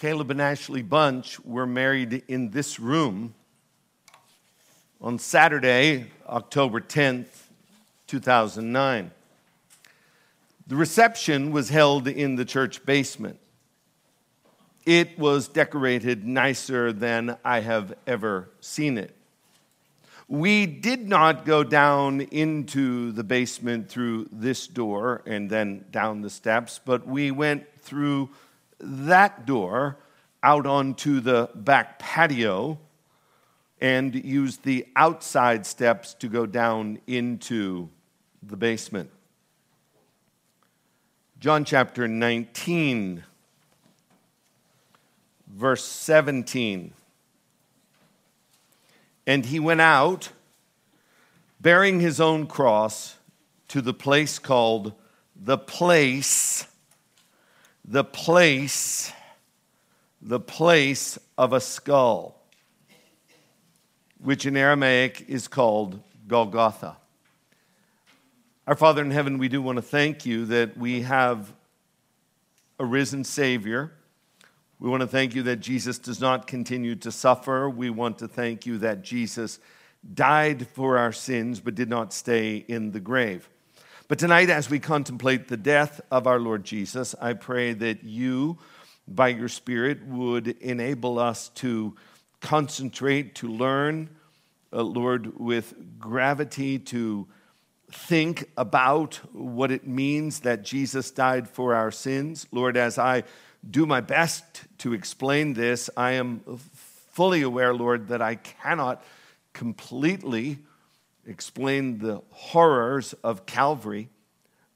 Caleb and Ashley Bunch were married in this room on Saturday, October 10th, 2009. The reception was held in the church basement. It was decorated nicer than I have ever seen it. We did not go down into the basement through this door and then down the steps, but we went through that door out onto the back patio and used the outside steps to go down into the basement. John chapter 19, verse 17. And he went out bearing his own cross to the place called the place the place, the place of a skull, which in Aramaic is called Golgotha. Our Father in heaven, we do want to thank you that we have a risen Savior. We want to thank you that Jesus does not continue to suffer. We want to thank you that Jesus died for our sins but did not stay in the grave. But tonight, as we contemplate the death of our Lord Jesus, I pray that you, by your Spirit, would enable us to concentrate, to learn, uh, Lord, with gravity, to think about what it means that Jesus died for our sins. Lord, as I do my best to explain this, I am fully aware, Lord, that I cannot completely explain the horrors of Calvary.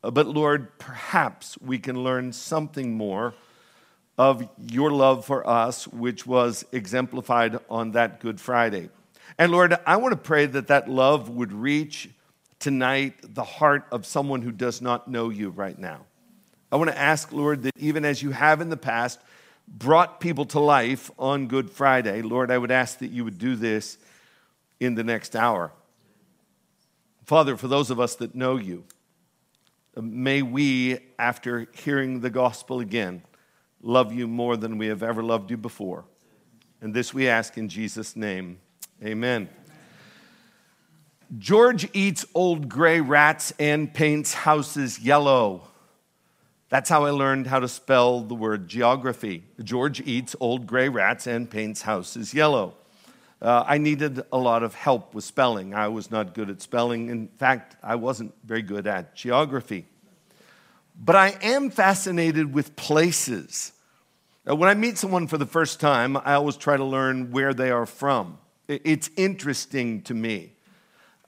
Uh, but Lord, perhaps we can learn something more of your love for us, which was exemplified on that Good Friday. And Lord, I want to pray that that love would reach tonight the heart of someone who does not know you right now. I want to ask, Lord, that even as you have in the past brought people to life on Good Friday, Lord, I would ask that you would do this in the next hour. Father, for those of us that know you, uh, may we, after hearing the gospel again, love you more than we have ever loved you before. And this we ask in Jesus' name. Amen. George eats old gray rats and paints houses yellow. That's how I learned how to spell the word geography. George eats old gray rats and paints houses yellow uh, I needed a lot of help with spelling. I was not good at spelling. In fact, I wasn't very good at geography. But I am fascinated with places. Now, when I meet someone for the first time, I always try to learn where they are from. It's interesting to me.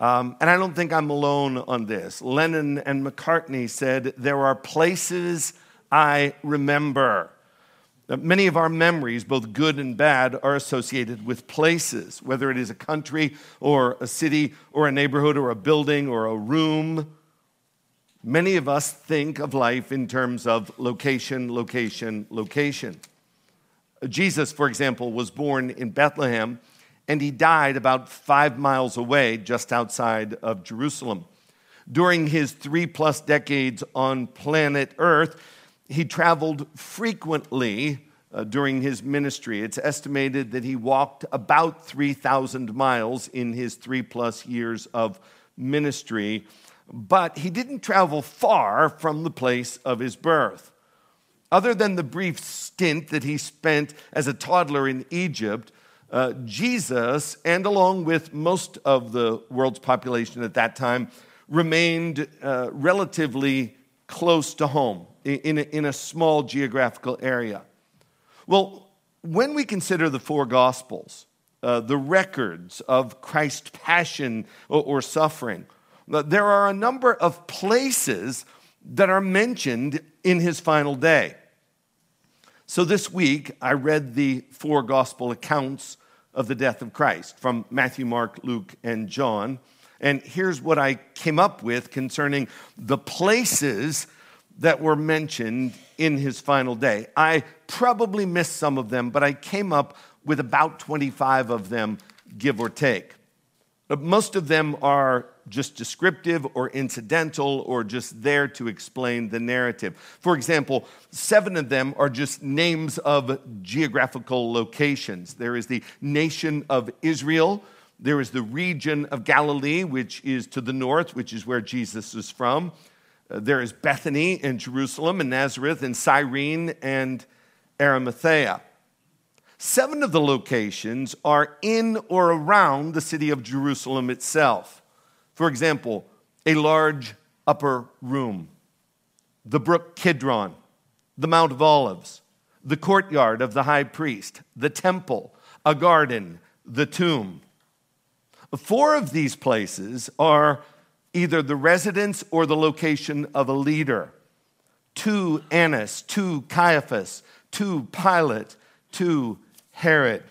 Um, and I don't think I'm alone on this. Lennon and McCartney said, There are places I remember. Many of our memories, both good and bad, are associated with places, whether it is a country or a city or a neighborhood or a building or a room. Many of us think of life in terms of location, location, location. Jesus, for example, was born in Bethlehem and he died about five miles away, just outside of Jerusalem. During his three plus decades on planet Earth, he traveled frequently uh, during his ministry. It's estimated that he walked about 3,000 miles in his three plus years of ministry, but he didn't travel far from the place of his birth. Other than the brief stint that he spent as a toddler in Egypt, uh, Jesus, and along with most of the world's population at that time, remained uh, relatively close to home in a, in a small geographical area. Well, when we consider the four Gospels, uh, the records of Christ's passion or, or suffering, uh, there are a number of places that are mentioned in his final day. So this week, I read the four gospel accounts of the death of Christ from Matthew, Mark, Luke, and John. And here's what I came up with concerning the places that were mentioned in his final day. I probably missed some of them, but I came up with about 25 of them, give or take. But most of them are just descriptive or incidental or just there to explain the narrative. For example, seven of them are just names of geographical locations. There is the nation of Israel, there is the region of Galilee, which is to the north, which is where Jesus is from. Uh, there is Bethany and Jerusalem and Nazareth and Cyrene and Arimathea. Seven of the locations are in or around the city of Jerusalem itself. For example, a large upper room, the brook Kidron, the Mount of Olives, the courtyard of the high priest, the temple, a garden, the tomb. Four of these places are either the residence or the location of a leader. To Annas, to Caiaphas, to Pilate, to Herod.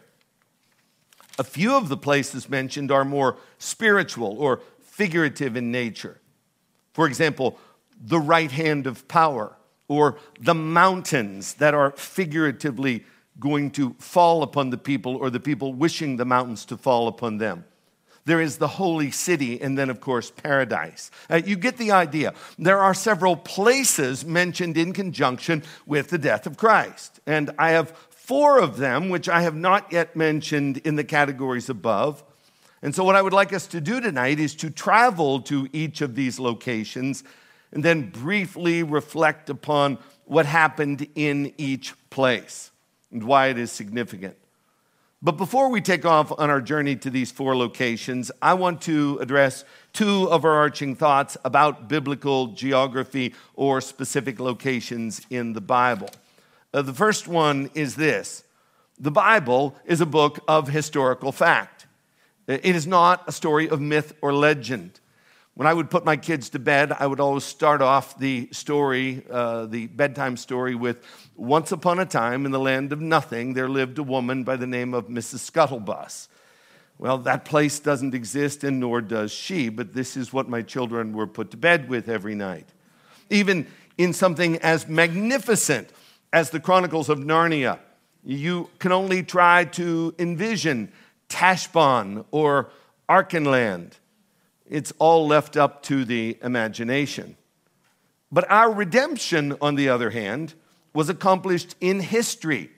A few of the places mentioned are more spiritual or figurative in nature. For example, the right hand of power, or the mountains that are figuratively going to fall upon the people, or the people wishing the mountains to fall upon them. There is the holy city, and then, of course, paradise. Uh, you get the idea. There are several places mentioned in conjunction with the death of Christ. And I have four of them, which I have not yet mentioned in the categories above. And so, what I would like us to do tonight is to travel to each of these locations and then briefly reflect upon what happened in each place and why it is significant. But before we take off on our journey to these four locations, I want to address two overarching thoughts about biblical geography or specific locations in the Bible. Uh, the first one is this the Bible is a book of historical fact, it is not a story of myth or legend. When I would put my kids to bed, I would always start off the story, uh, the bedtime story, with Once upon a time in the land of nothing, there lived a woman by the name of Mrs. Scuttlebus. Well, that place doesn't exist, and nor does she, but this is what my children were put to bed with every night. Even in something as magnificent as the Chronicles of Narnia, you can only try to envision Tashbaan or Archenland it's all left up to the imagination. But our redemption, on the other hand, was accomplished in history,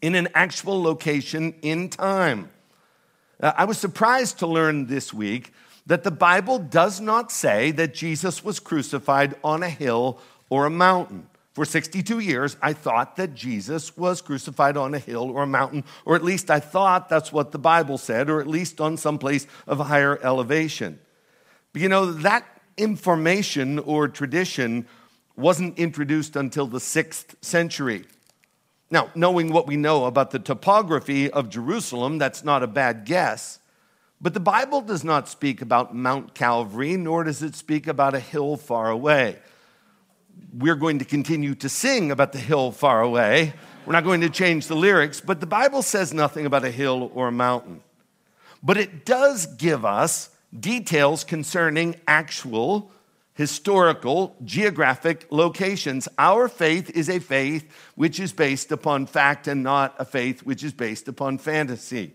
in an actual location in time. Uh, I was surprised to learn this week that the Bible does not say that Jesus was crucified on a hill or a mountain. For 62 years, I thought that Jesus was crucified on a hill or a mountain, or at least I thought that's what the Bible said, or at least on some place of higher elevation. But you know, that information or tradition wasn't introduced until the sixth century. Now, knowing what we know about the topography of Jerusalem, that's not a bad guess. But the Bible does not speak about Mount Calvary, nor does it speak about a hill far away we're going to continue to sing about the hill far away. We're not going to change the lyrics, but the Bible says nothing about a hill or a mountain. But it does give us details concerning actual historical geographic locations. Our faith is a faith which is based upon fact and not a faith which is based upon fantasy.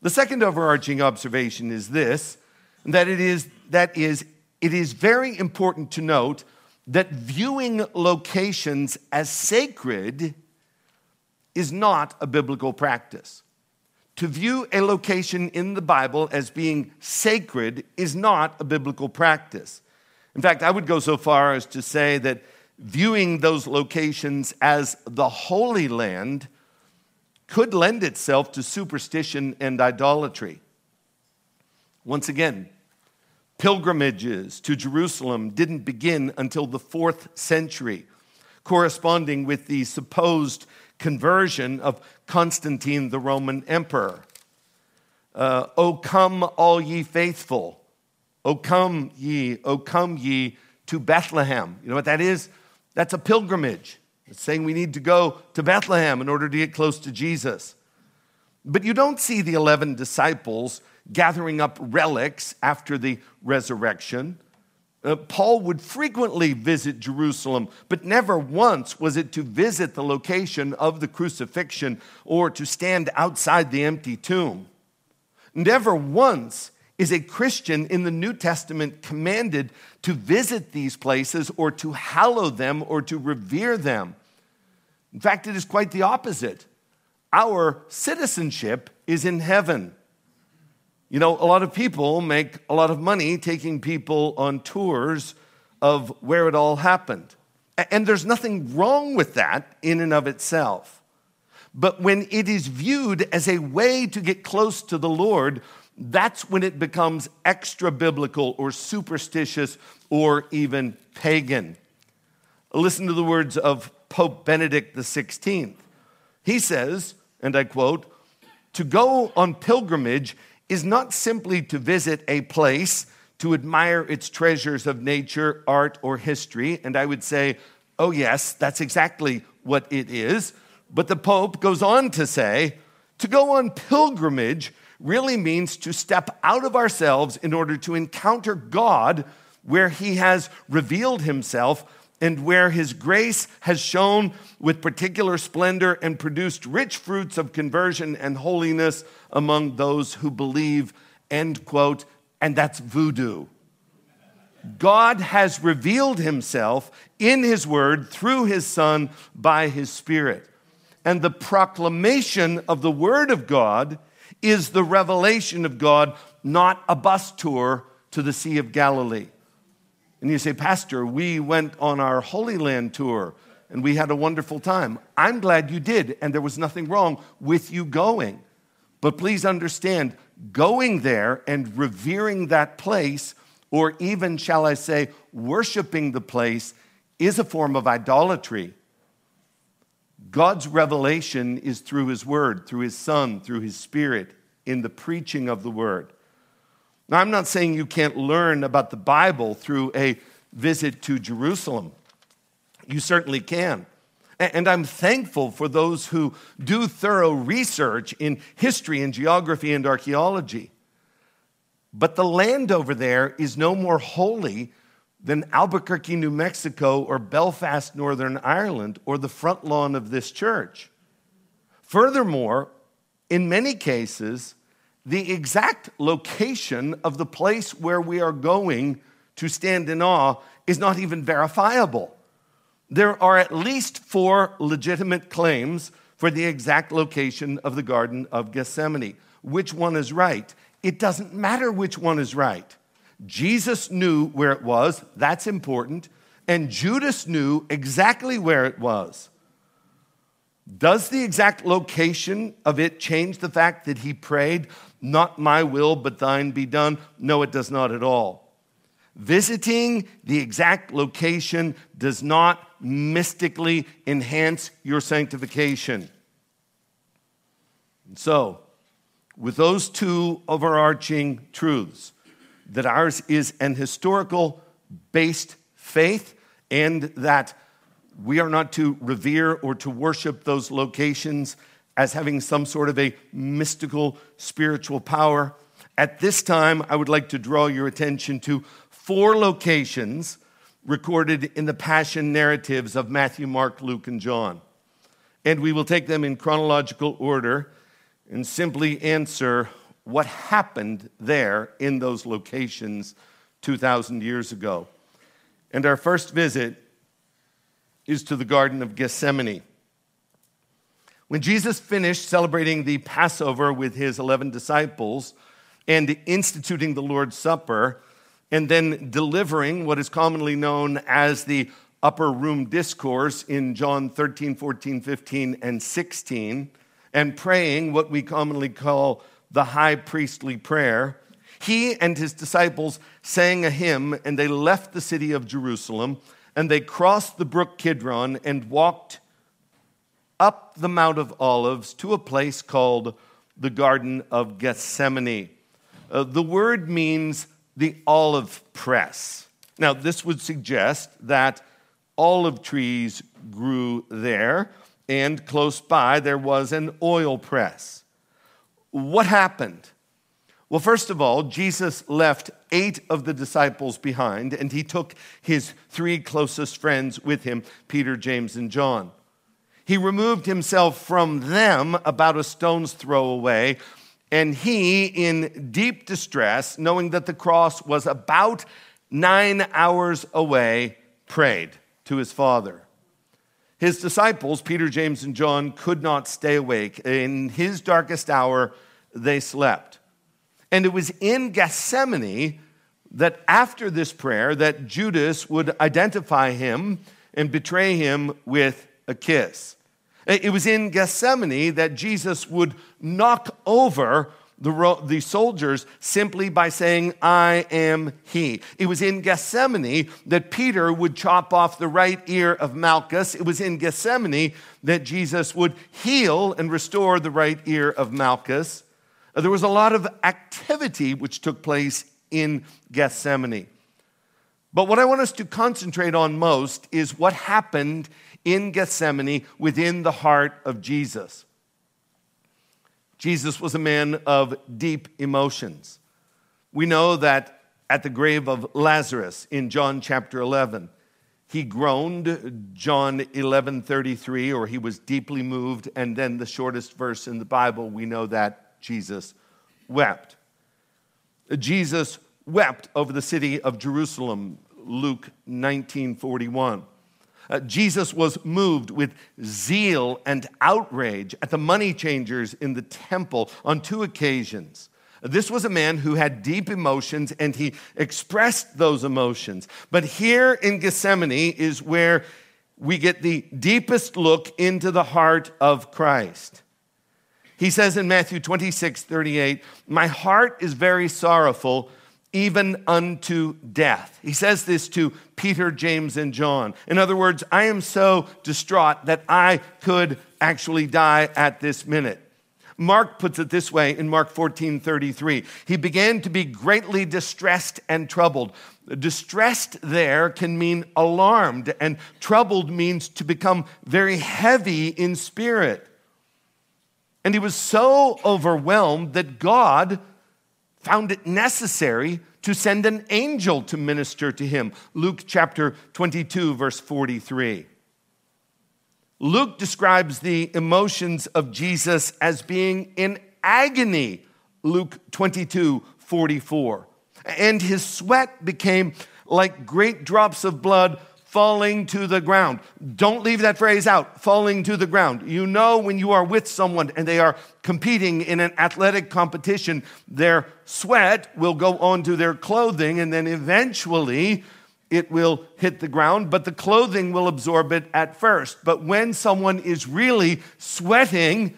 The second overarching observation is this that it is that is it is very important to note that viewing locations as sacred is not a biblical practice. To view a location in the Bible as being sacred is not a biblical practice. In fact, I would go so far as to say that viewing those locations as the Holy Land could lend itself to superstition and idolatry. Once again, Pilgrimages to Jerusalem didn't begin until the fourth century, corresponding with the supposed conversion of Constantine, the Roman emperor. Uh, o come, all ye faithful. O come ye, O come ye to Bethlehem. You know what that is? That's a pilgrimage. It's saying we need to go to Bethlehem in order to get close to Jesus. But you don't see the 11 disciples gathering up relics after the resurrection. Uh, Paul would frequently visit Jerusalem, but never once was it to visit the location of the crucifixion or to stand outside the empty tomb. Never once is a Christian in the New Testament commanded to visit these places or to hallow them or to revere them? In fact, it is quite the opposite. Our citizenship is in heaven. You know, a lot of people make a lot of money taking people on tours of where it all happened. And there's nothing wrong with that in and of itself. But when it is viewed as a way to get close to the Lord, that's when it becomes extra biblical or superstitious or even pagan. Listen to the words of Pope Benedict XVI. He says, and I quote, to go on pilgrimage is not simply to visit a place to admire its treasures of nature, art, or history. And I would say, oh, yes, that's exactly what it is. But the Pope goes on to say, to go on pilgrimage really means to step out of ourselves in order to encounter God where He has revealed Himself and where His grace has shone with particular splendor and produced rich fruits of conversion and holiness among those who believe. End quote. And that's voodoo. God has revealed Himself in His Word through His Son by His Spirit. And the proclamation of the Word of God is the revelation of God, not a bus tour to the Sea of Galilee. And you say, Pastor, we went on our Holy Land tour and we had a wonderful time. I'm glad you did, and there was nothing wrong with you going. But please understand, going there and revering that place, or even, shall I say, worshiping the place, is a form of idolatry. God's revelation is through His Word, through His Son, through His Spirit, in the preaching of the Word. Now, I'm not saying you can't learn about the Bible through a visit to Jerusalem. You certainly can. And I'm thankful for those who do thorough research in history and geography and archaeology. But the land over there is no more holy than Albuquerque, New Mexico, or Belfast, Northern Ireland, or the front lawn of this church. Furthermore, in many cases, the exact location of the place where we are going to stand in awe is not even verifiable. There are at least four legitimate claims for the exact location of the Garden of Gethsemane. Which one is right? It doesn't matter which one is right. Jesus knew where it was, that's important, and Judas knew exactly where it was. Does the exact location of it change the fact that he prayed, Not my will, but thine be done? No, it does not at all. Visiting the exact location does not mystically enhance your sanctification. And so, with those two overarching truths, that ours is an historical based faith and that we are not to revere or to worship those locations as having some sort of a mystical spiritual power. At this time, I would like to draw your attention to four locations recorded in the passion narratives of Matthew, Mark, Luke, and John. And we will take them in chronological order and simply answer what happened there in those locations 2,000 years ago. And our first visit is to the Garden of Gethsemane. When Jesus finished celebrating the Passover with his 11 disciples and instituting the Lord's Supper, and then delivering what is commonly known as the upper room discourse in John 13, 14, 15, and 16, and praying what we commonly call the high priestly prayer, he and his disciples sang a hymn and they left the city of Jerusalem and they crossed the brook Kidron and walked up the Mount of Olives to a place called the Garden of Gethsemane. Uh, the word means the olive press. Now, this would suggest that olive trees grew there, and close by there was an oil press. What happened? Well, first of all, Jesus left eight of the disciples behind, and he took his three closest friends with him Peter, James, and John. He removed himself from them about a stone's throw away, And he, in deep distress, knowing that the cross was about nine hours away, prayed to his Father. His disciples, Peter, James, and John, could not stay awake. In his darkest hour, they slept. And it was in Gethsemane that after this prayer that Judas would identify him and betray him with a kiss. It was in Gethsemane that Jesus would knock over the, the soldiers simply by saying, I am he. It was in Gethsemane that Peter would chop off the right ear of Malchus. It was in Gethsemane that Jesus would heal and restore the right ear of Malchus. Uh, there was a lot of activity which took place in Gethsemane. But what I want us to concentrate on most is what happened in Gethsemane within the heart of Jesus. Jesus was a man of deep emotions. We know that at the grave of Lazarus in John chapter 11, he groaned, John 11 33, or he was deeply moved. And then the shortest verse in the Bible, we know that Jesus wept. Jesus wept over the city of Jerusalem, Luke 19 41. Uh, Jesus was moved with zeal and outrage at the money changers in the temple on two occasions. This was a man who had deep emotions and he expressed those emotions. But here in Gethsemane is where we get the deepest look into the heart of Christ. He says in Matthew 26, 38, My heart is very sorrowful even unto death. He says this to Peter, James, and John. In other words, I am so distraught that I could actually die at this minute. Mark puts it this way in Mark 14 33. He began to be greatly distressed and troubled. Distressed there can mean alarmed, and troubled means to become very heavy in spirit. And he was so overwhelmed that God found it necessary to send an angel to minister to him. Luke chapter 22, verse 43. Luke describes the emotions of Jesus as being in agony. Luke 22, 44. And his sweat became like great drops of blood falling to the ground. Don't leave that phrase out, falling to the ground. You know, when you are with someone and they are competing in an athletic competition, their sweat will go onto their clothing and then eventually it will hit the ground, but the clothing will absorb it at first. But when someone is really sweating,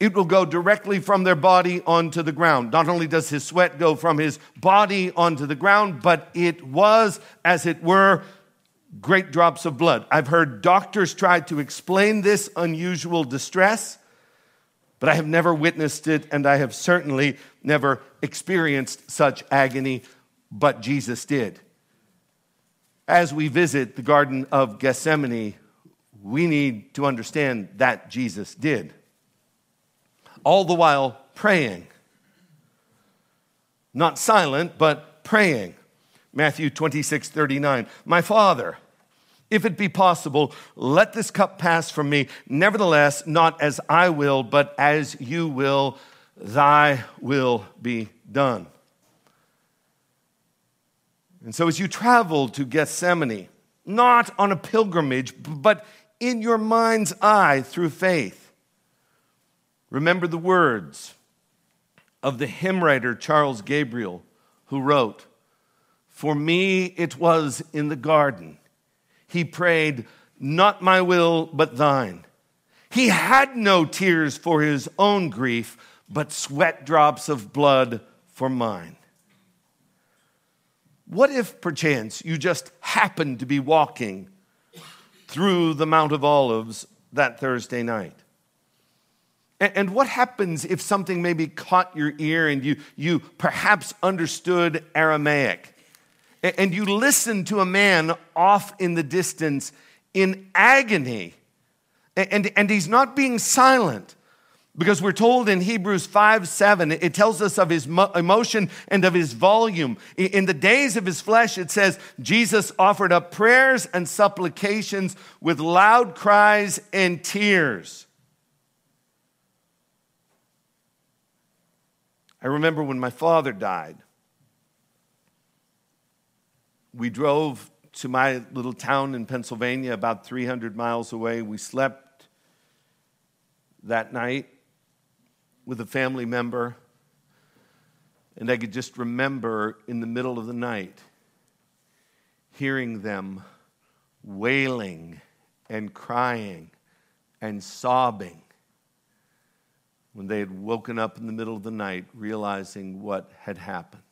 it will go directly from their body onto the ground. Not only does his sweat go from his body onto the ground, but it was, as it were, great drops of blood. I've heard doctors try to explain this unusual distress, but I have never witnessed it, and I have certainly never experienced such agony, but Jesus did. As we visit the Garden of Gethsemane, we need to understand that Jesus did. All the while praying. Not silent, but praying. Matthew 26, 39. My Father, if it be possible, let this cup pass from me. Nevertheless, not as I will, but as you will, thy will be done. And so, as you travel to Gethsemane, not on a pilgrimage, but in your mind's eye through faith, remember the words of the hymn writer Charles Gabriel, who wrote, For me it was in the garden he prayed, Not my will, but thine. He had no tears for his own grief, but sweat drops of blood for mine. What if, perchance, you just happened to be walking through the Mount of Olives that Thursday night? And what happens if something maybe caught your ear and you, you perhaps understood Aramaic? And you listen to a man off in the distance in agony, and, and he's not being silent. Because we're told in Hebrews 5 7, it tells us of his emotion and of his volume. In the days of his flesh, it says, Jesus offered up prayers and supplications with loud cries and tears. I remember when my father died. We drove to my little town in Pennsylvania, about 300 miles away. We slept that night with a family member. And I could just remember in the middle of the night hearing them wailing and crying and sobbing when they had woken up in the middle of the night realizing what had happened.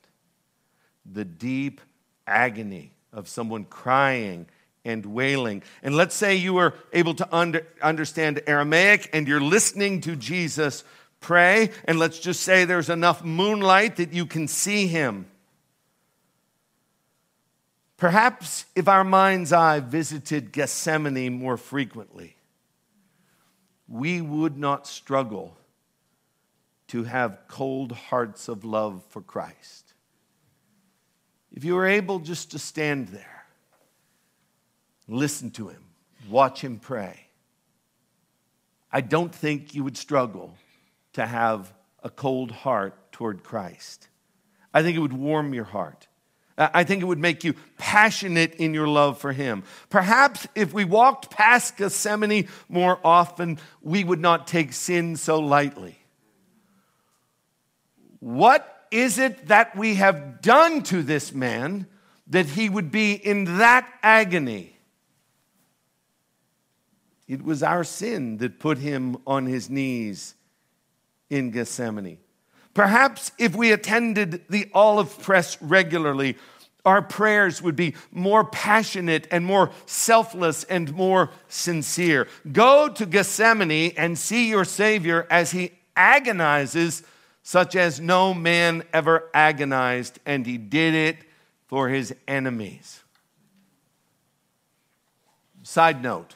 The deep agony of someone crying and wailing. And let's say you were able to under, understand Aramaic and you're listening to Jesus pray, and let's just say there's enough moonlight that you can see him. Perhaps if our mind's eye visited Gethsemane more frequently, we would not struggle to have cold hearts of love for Christ. If you were able just to stand there, listen to him, watch him pray, I don't think you would struggle to have a cold heart toward Christ. I think it would warm your heart. I think it would make you passionate in your love for Him. Perhaps if we walked past Gethsemane more often, we would not take sin so lightly. What is it that we have done to this man that he would be in that agony? It was our sin that put him on his knees in Gethsemane. Perhaps if we attended the olive press regularly, our prayers would be more passionate and more selfless and more sincere. Go to Gethsemane and see your Savior as he agonizes, such as no man ever agonized, and he did it for his enemies. Side note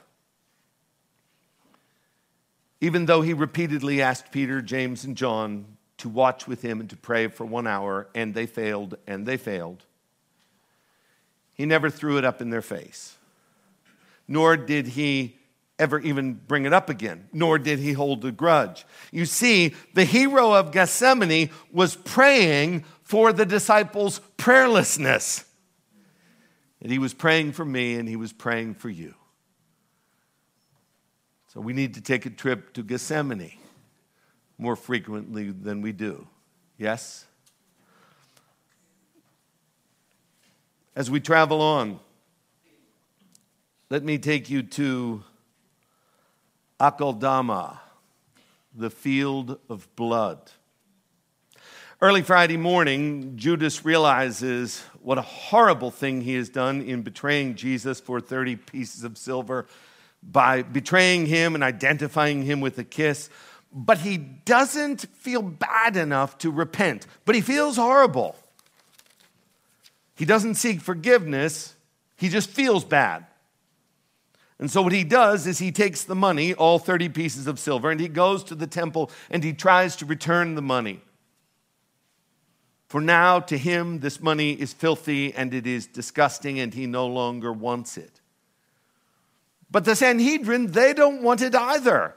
even though he repeatedly asked Peter, James, and John to watch with him and to pray for one hour, and they failed, and they failed, he never threw it up in their face. Nor did he ever even bring it up again, nor did he hold a grudge. You see, the hero of Gethsemane was praying for the disciples' prayerlessness. And he was praying for me, and he was praying for you. So we need to take a trip to Gethsemane more frequently than we do. Yes? As we travel on, let me take you to Akeldama, the field of blood. Early Friday morning, Judas realizes what a horrible thing he has done in betraying Jesus for 30 pieces of silver by betraying him and identifying him with a kiss, but he doesn't feel bad enough to repent, but he feels horrible. He doesn't seek forgiveness, he just feels bad. And so, what he does is he takes the money, all 30 pieces of silver, and he goes to the temple and he tries to return the money. For now, to him, this money is filthy and it is disgusting, and he no longer wants it. But the Sanhedrin, they don't want it either.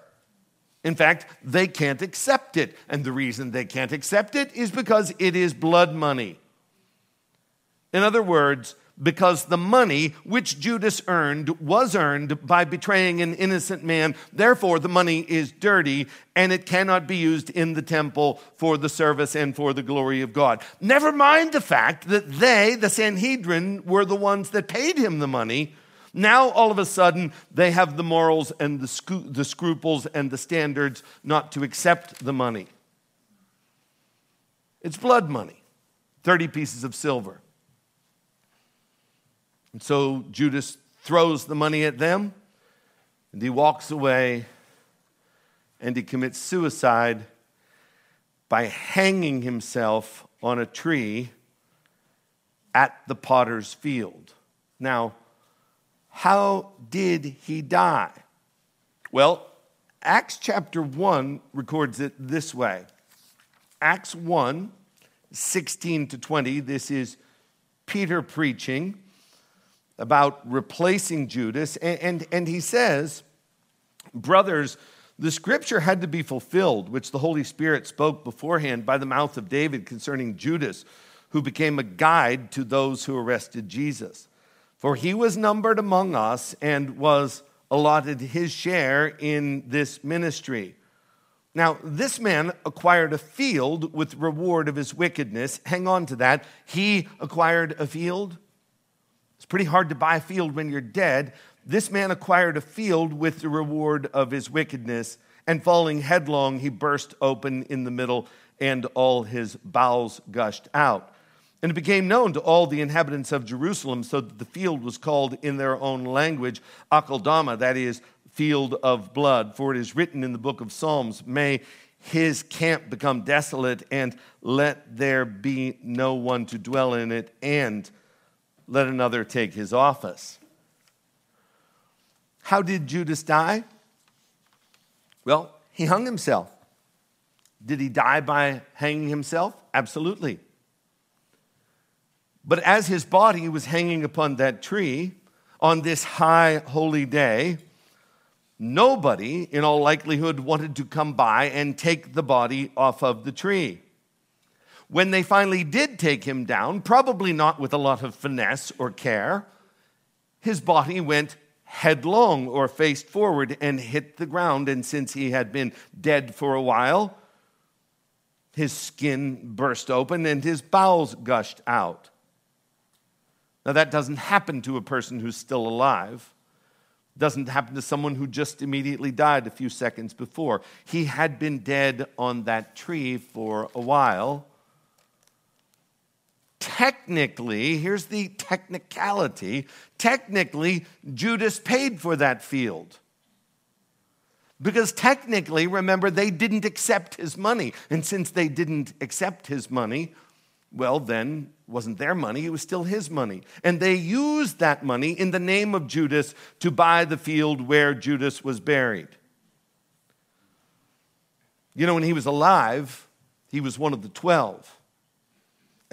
In fact, they can't accept it. And the reason they can't accept it is because it is blood money. In other words, because the money which Judas earned was earned by betraying an innocent man. Therefore, the money is dirty and it cannot be used in the temple for the service and for the glory of God. Never mind the fact that they, the Sanhedrin, were the ones that paid him the money now, all of a sudden, they have the morals and the, sc- the scruples and the standards not to accept the money. It's blood money 30 pieces of silver. And so Judas throws the money at them and he walks away and he commits suicide by hanging himself on a tree at the potter's field. Now, how did he die? Well, Acts chapter 1 records it this way Acts 1, 16 to 20. This is Peter preaching about replacing Judas. And, and, and he says, Brothers, The scripture had to be fulfilled, which the Holy Spirit spoke beforehand by the mouth of David concerning Judas, who became a guide to those who arrested Jesus. For he was numbered among us and was allotted his share in this ministry. Now, this man acquired a field with reward of his wickedness. Hang on to that. He acquired a field. It's pretty hard to buy a field when you're dead. This man acquired a field with the reward of his wickedness, and falling headlong, he burst open in the middle, and all his bowels gushed out. And it became known to all the inhabitants of Jerusalem, so that the field was called in their own language Akeldama, that is, field of blood. For it is written in the book of Psalms, May his camp become desolate, and let there be no one to dwell in it, and let another take his office. How did Judas die? Well, he hung himself. Did he die by hanging himself? Absolutely. But as his body was hanging upon that tree on this high holy day, nobody, in all likelihood, wanted to come by and take the body off of the tree. When they finally did take him down, probably not with a lot of finesse or care, his body went headlong or faced forward and hit the ground. And since he had been dead for a while, his skin burst open and his bowels gushed out. Now, that doesn't happen to a person who's still alive. Doesn't happen to someone who just immediately died a few seconds before. He had been dead on that tree for a while technically, here's the technicality technically, Judas paid for that field. Because technically, remember, they didn't accept his money. And since they didn't accept his money, well, then wasn't their money, it was still his money. And they used that money in the name of Judas to buy the field where Judas was buried. You know, when he was alive, he was one of the 12.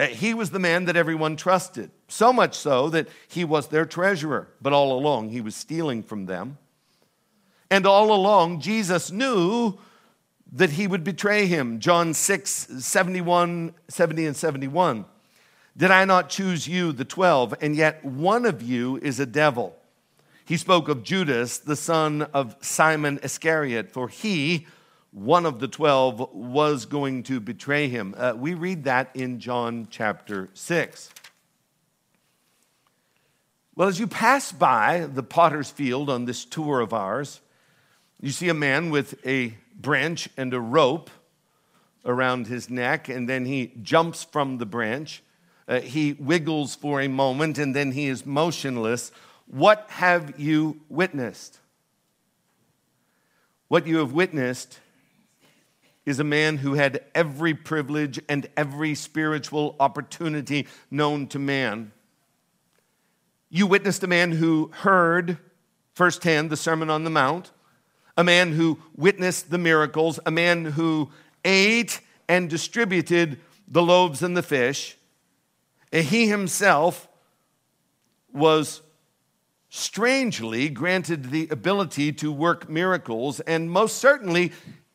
Uh, he was the man that everyone trusted, so much so that he was their treasurer, but all along he was stealing from them. And all along, Jesus knew that he would betray him. John 6, 71, 70, and 71. Did I not choose you, the 12, and yet one of you is a devil? He spoke of Judas, the son of Simon Iscariot, for he, one of the 12 was going to betray him. Uh, we read that in John chapter 6. Well, as you pass by the potter's field on this tour of ours, you see a man with a branch and a rope around his neck, and then he jumps from the branch. Uh, he wiggles for a moment, and then he is motionless. What have you witnessed? What you have witnessed is a man who had every privilege and every spiritual opportunity known to man. You witnessed a man who heard firsthand the Sermon on the Mount, a man who witnessed the miracles, a man who ate and distributed the loaves and the fish. And he himself was strangely granted the ability to work miracles, and most certainly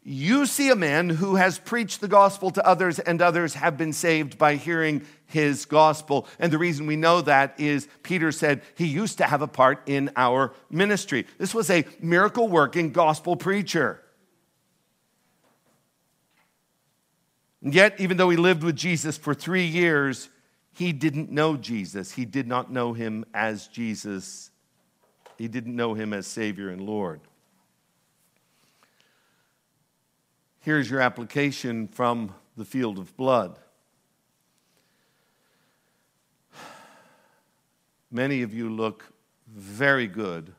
you see a man who has preached the gospel to others, and others have been saved by hearing his gospel. And the reason we know that is Peter said he used to have a part in our ministry. This was a miracle working gospel preacher. And yet, even though he lived with Jesus for three years, he didn't know Jesus. He did not know him as Jesus. He didn't know him as Savior and Lord. Here's your application from the field of blood. Many of you look very good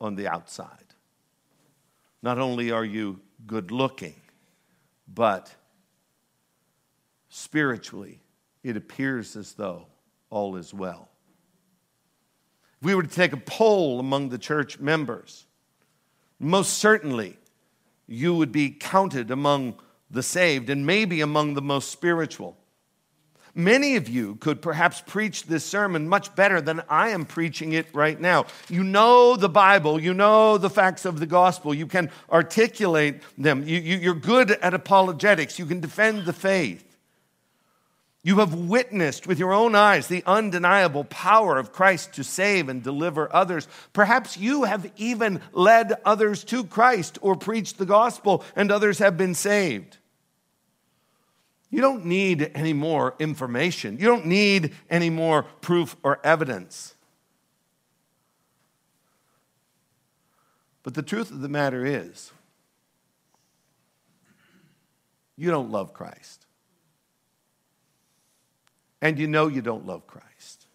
on the outside. Not only are you good looking, but spiritually, it appears as though all is well. If we were to take a poll among the church members, most certainly you would be counted among the saved and maybe among the most spiritual. Many of you could perhaps preach this sermon much better than I am preaching it right now. You know the Bible, you know the facts of the gospel, you can articulate them, you, you, you're good at apologetics, you can defend the faith. You have witnessed with your own eyes the undeniable power of Christ to save and deliver others. Perhaps you have even led others to Christ or preached the gospel and others have been saved. You don't need any more information. You don't need any more proof or evidence. But the truth of the matter is, you don't love Christ. And you know you don't love Christ.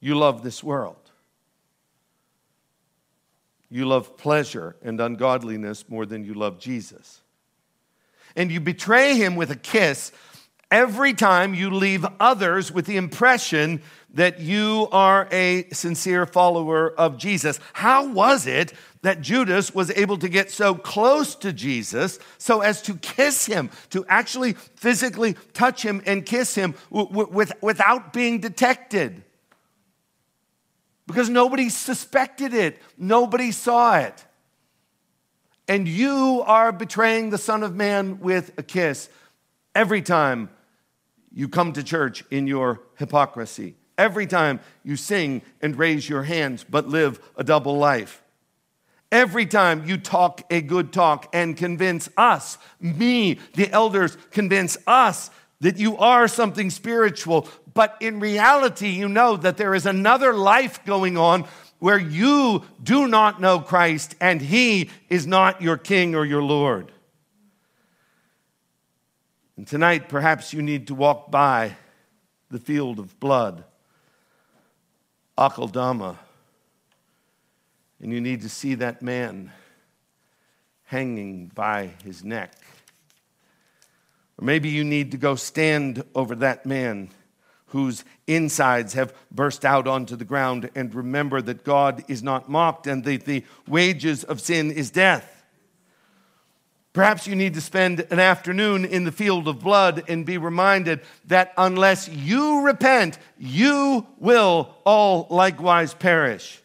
You love this world. You love pleasure and ungodliness more than you love Jesus. And you betray him with a kiss every time you leave others with the impression that you are a sincere follower of Jesus. How was it that Judas was able to get so close to Jesus so as to kiss him, to actually physically touch him and kiss him w- with, without being detected? Because nobody suspected it, nobody saw it. And you are betraying the Son of Man with a kiss every time you come to church in your hypocrisy every time you sing and raise your hands, but live a double life. Every time you talk a good talk and convince us, me, the elders, convince us that you are something spiritual, but in reality, you know that there is another life going on where you do not know Christ and He is not your King or your Lord. And tonight, perhaps you need to walk by the field of blood Akeldama. And you need to see that man hanging by his neck. Or maybe you need to go stand over that man whose insides have burst out onto the ground and remember that God is not mocked and that the wages of sin is death. Perhaps you need to spend an afternoon in the field of blood and be reminded that unless you repent, you will all likewise perish.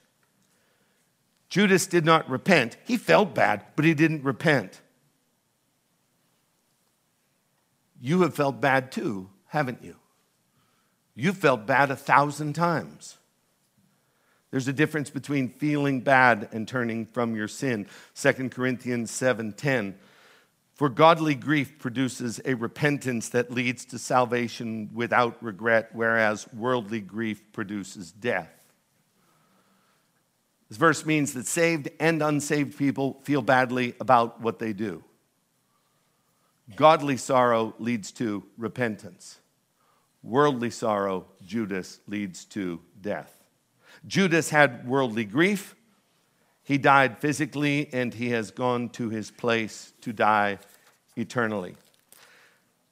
Judas did not repent. He felt bad, but he didn't repent. You have felt bad too, haven't you? You felt bad a thousand times. There's a difference between feeling bad and turning from your sin. 2 Corinthians 7:10 for godly grief produces a repentance that leads to salvation without regret, whereas worldly grief produces death. This verse means that saved and unsaved people feel badly about what they do. Godly sorrow leads to repentance. Worldly sorrow, Judas, leads to death. Judas had worldly grief. He died physically, and he has gone to his place to die eternally.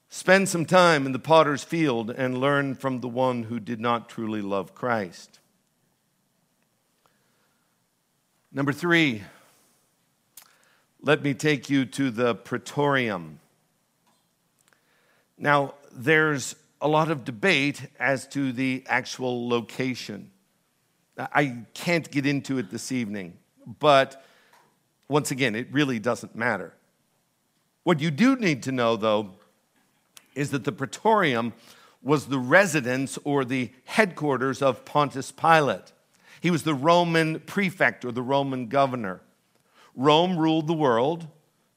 Spend some time in the potter's field and learn from the one who did not truly love Christ. Number three, let me take you to the praetorium. Now, there's a lot of debate as to the actual location. I can't get into it this evening. But once again, it really doesn't matter. What you do need to know, though, is that the praetorium was the residence or the headquarters of Pontius Pilate. He was the Roman prefect or the Roman governor. Rome ruled the world,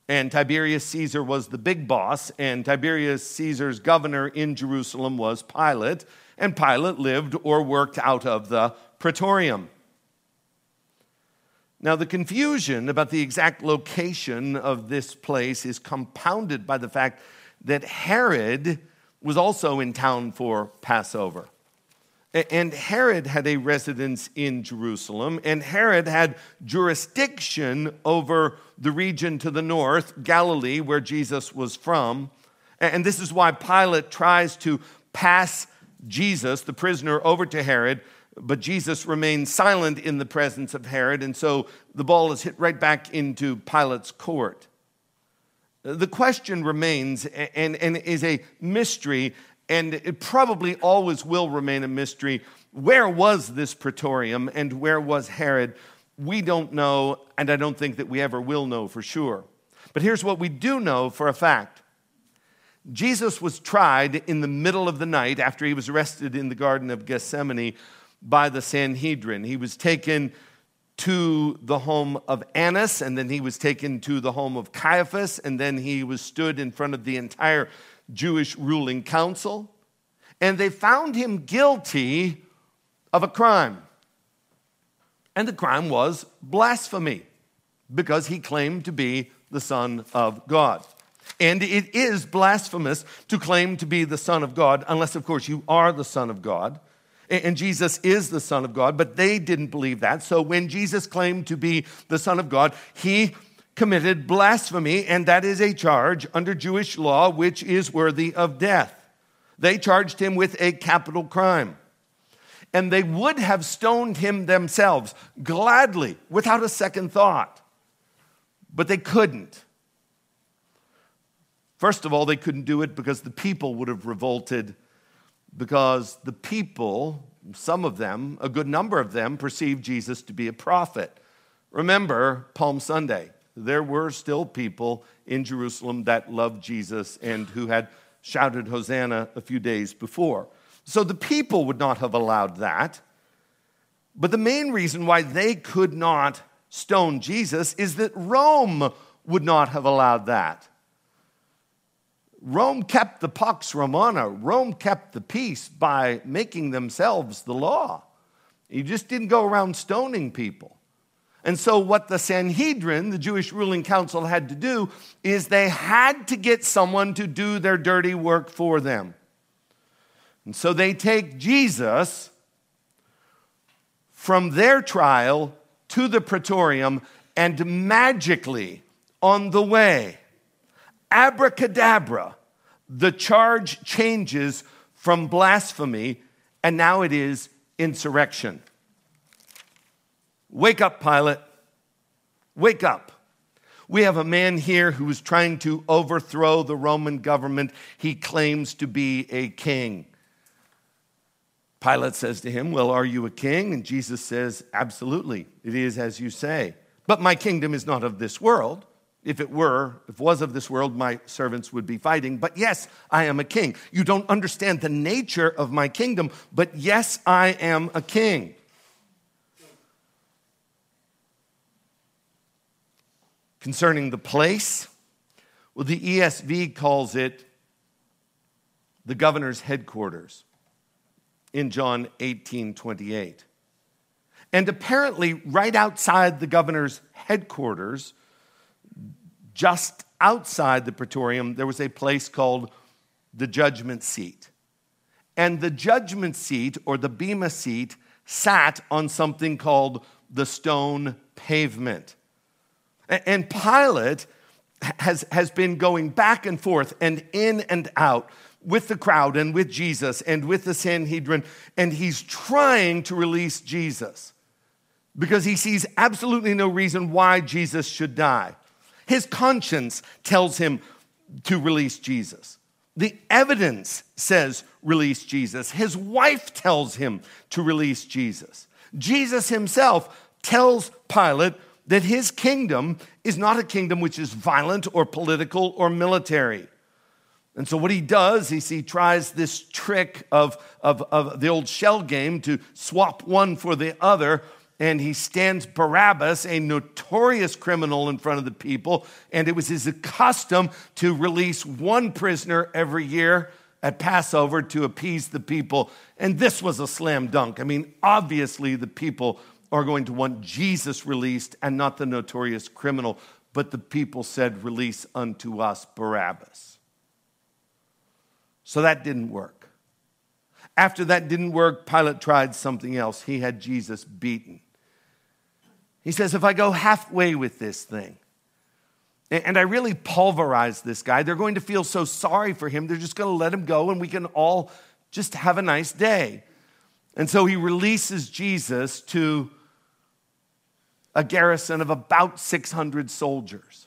and Tiberius Caesar was the big boss, and Tiberius Caesar's governor in Jerusalem was Pilate, and Pilate lived or worked out of the praetorium. Now, the confusion about the exact location of this place is compounded by the fact that Herod was also in town for Passover. And Herod had a residence in Jerusalem, and Herod had jurisdiction over the region to the north, Galilee, where Jesus was from. And this is why Pilate tries to pass Jesus, the prisoner, over to Herod but Jesus remains silent in the presence of Herod, and so the ball is hit right back into Pilate's court. The question remains and, and is a mystery, and it probably always will remain a mystery. Where was this praetorium and where was Herod? We don't know, and I don't think that we ever will know for sure. But here's what we do know for a fact Jesus was tried in the middle of the night after he was arrested in the Garden of Gethsemane by the Sanhedrin. He was taken to the home of Annas, and then he was taken to the home of Caiaphas, and then he was stood in front of the entire Jewish ruling council. And they found him guilty of a crime. And the crime was blasphemy because he claimed to be the Son of God. And it is blasphemous to claim to be the Son of God, unless, of course, you are the Son of God and Jesus is the Son of God, but they didn't believe that. So when Jesus claimed to be the Son of God, he committed blasphemy, and that is a charge under Jewish law which is worthy of death. They charged him with a capital crime. And they would have stoned him themselves gladly, without a second thought. But they couldn't. First of all, they couldn't do it because the people would have revolted because the people, some of them, a good number of them, perceived Jesus to be a prophet. Remember Palm Sunday. There were still people in Jerusalem that loved Jesus and who had shouted Hosanna a few days before. So the people would not have allowed that. But the main reason why they could not stone Jesus is that Rome would not have allowed that. Rome kept the Pax Romana. Rome kept the peace by making themselves the law. You just didn't go around stoning people. And so, what the Sanhedrin, the Jewish ruling council, had to do is they had to get someone to do their dirty work for them. And so, they take Jesus from their trial to the praetorium, and magically, on the way, abracadabra, the charge changes from blasphemy and now it is insurrection. Wake up, Pilate. Wake up. We have a man here who is trying to overthrow the Roman government. He claims to be a king. Pilate says to him, Well, are you a king? And Jesus says, Absolutely, it is as you say. But my kingdom is not of this world. If it were, if it was of this world, my servants would be fighting. But yes, I am a king. You don't understand the nature of my kingdom, but yes, I am a king. Concerning the place, well, the ESV calls it the governor's headquarters in John 18 28. And apparently, right outside the governor's headquarters, just outside the praetorium, there was a place called the judgment seat. And the judgment seat, or the bema seat, sat on something called the stone pavement. And Pilate has, has been going back and forth and in and out with the crowd and with Jesus and with the Sanhedrin, and he's trying to release Jesus because he sees absolutely no reason why Jesus should die. His conscience tells him to release Jesus. The evidence says release Jesus. His wife tells him to release Jesus. Jesus himself tells Pilate that his kingdom is not a kingdom which is violent or political or military. And so, what he does is he tries this trick of, of, of the old shell game to swap one for the other and he stands Barabbas, a notorious criminal, in front of the people. And it was his custom to release one prisoner every year at Passover to appease the people. And this was a slam dunk. I mean, obviously, the people are going to want Jesus released and not the notorious criminal. But the people said, Release unto us Barabbas. So that didn't work. After that didn't work, Pilate tried something else. He had Jesus beaten. He says, if I go halfway with this thing, and I really pulverize this guy, they're going to feel so sorry for him, they're just going to let him go, and we can all just have a nice day. And so he releases Jesus to a garrison of about 600 soldiers.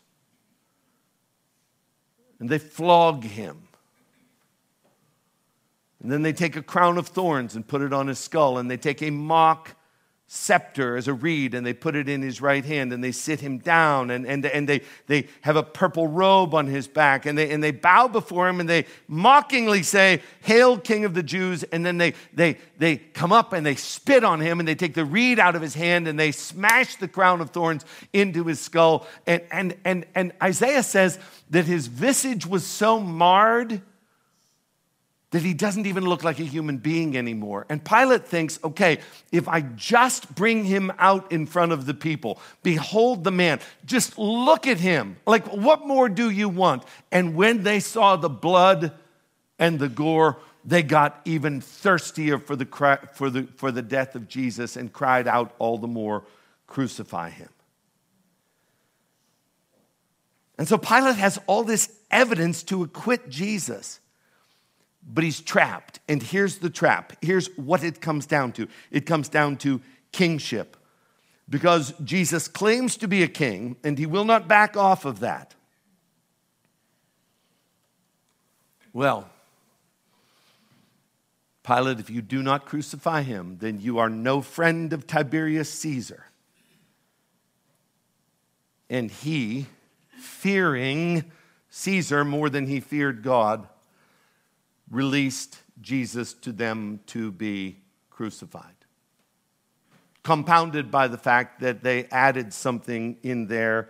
and they flog him. And then they take a crown of thorns and put it on his skull, and they take a mock scepter as a reed and they put it in his right hand and they sit him down and, and, and they, they have a purple robe on his back and they, and they bow before him and they mockingly say, Hail, King of the Jews. And then they, they, they come up and they spit on him and they take the reed out of his hand and they smash the crown of thorns into his skull. And, and, and, and Isaiah says that his visage was so marred that he doesn't even look like a human being anymore. And Pilate thinks, okay, if I just bring him out in front of the people, behold the man, just look at him. Like, what more do you want? And when they saw the blood and the gore, they got even thirstier for the, for the, for the death of Jesus and cried out all the more, crucify him. And so Pilate has all this evidence to acquit Jesus but he's trapped. And here's the trap. Here's what it comes down to it comes down to kingship. Because Jesus claims to be a king, and he will not back off of that. Well, Pilate, if you do not crucify him, then you are no friend of Tiberius Caesar. And he, fearing Caesar more than he feared God, released Jesus to them to be crucified. Compounded by the fact that they added something in there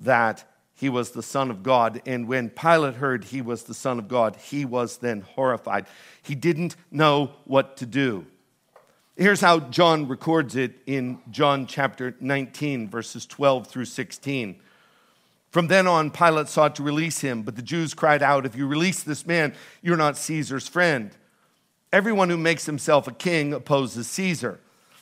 that he was the Son of God. And when Pilate heard he was the Son of God, he was then horrified. He didn't know what to do. Here's how John records it in John chapter 19, verses 12 through 16. From then on, Pilate sought to release him, but the Jews cried out, If you release this man, you're not Caesar's friend. Everyone who makes himself a king opposes Caesar.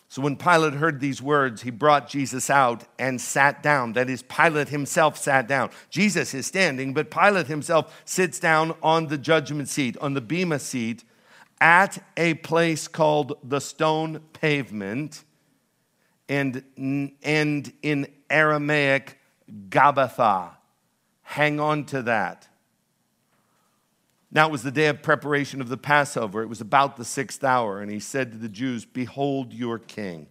So when Pilate heard these words, he brought Jesus out and sat down. That is, Pilate himself sat down. Jesus is standing, but Pilate himself sits down on the judgment seat, on the Bema seat, at a place called the stone pavement, and, and in Aramaic, Gabbatha. Hang on to that. Now it was the day of preparation of the Passover. It was about the sixth hour, and he said to the Jews, Behold your king.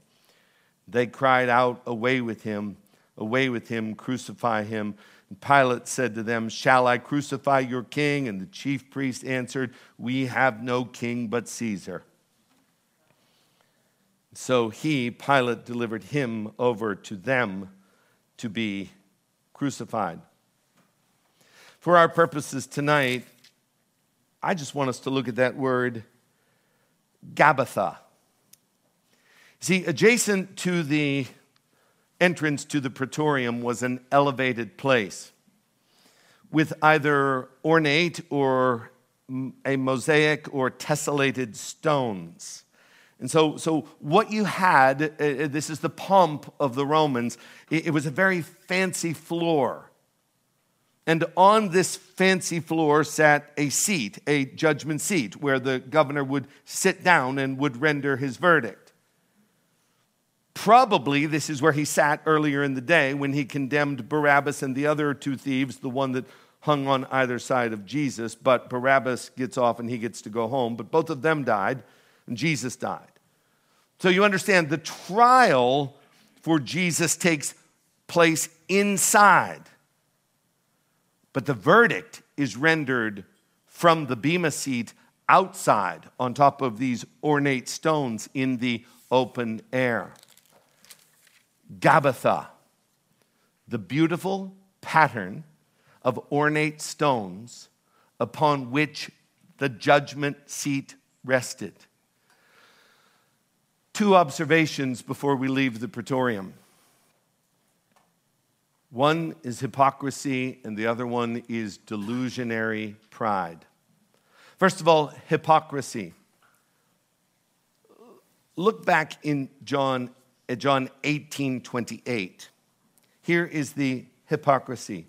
They cried out, Away with him, away with him, crucify him. And Pilate said to them, Shall I crucify your king? And the chief priest answered, We have no king but Caesar. So he, Pilate, delivered him over to them to be crucified. For our purposes tonight, I just want us to look at that word, Gabbatha. See, adjacent to the entrance to the praetorium was an elevated place with either ornate or a mosaic or tessellated stones. And so, so what you had, uh, uh, this is the pomp of the Romans, it, it was a very fancy floor. And on this fancy floor sat a seat, a judgment seat, where the governor would sit down and would render his verdict. Probably this is where he sat earlier in the day when he condemned Barabbas and the other two thieves, the one that hung on either side of Jesus. But Barabbas gets off and he gets to go home. But both of them died and Jesus died. So you understand the trial for Jesus takes place inside, but the verdict is rendered from the Bema seat outside on top of these ornate stones in the open air. Gabbatha, the beautiful pattern of ornate stones upon which the judgment seat rested. Two observations before we leave the praetorium. One is hypocrisy, and the other one is delusionary pride. First of all, hypocrisy. Look back in John, at John 18 28. Here is the hypocrisy.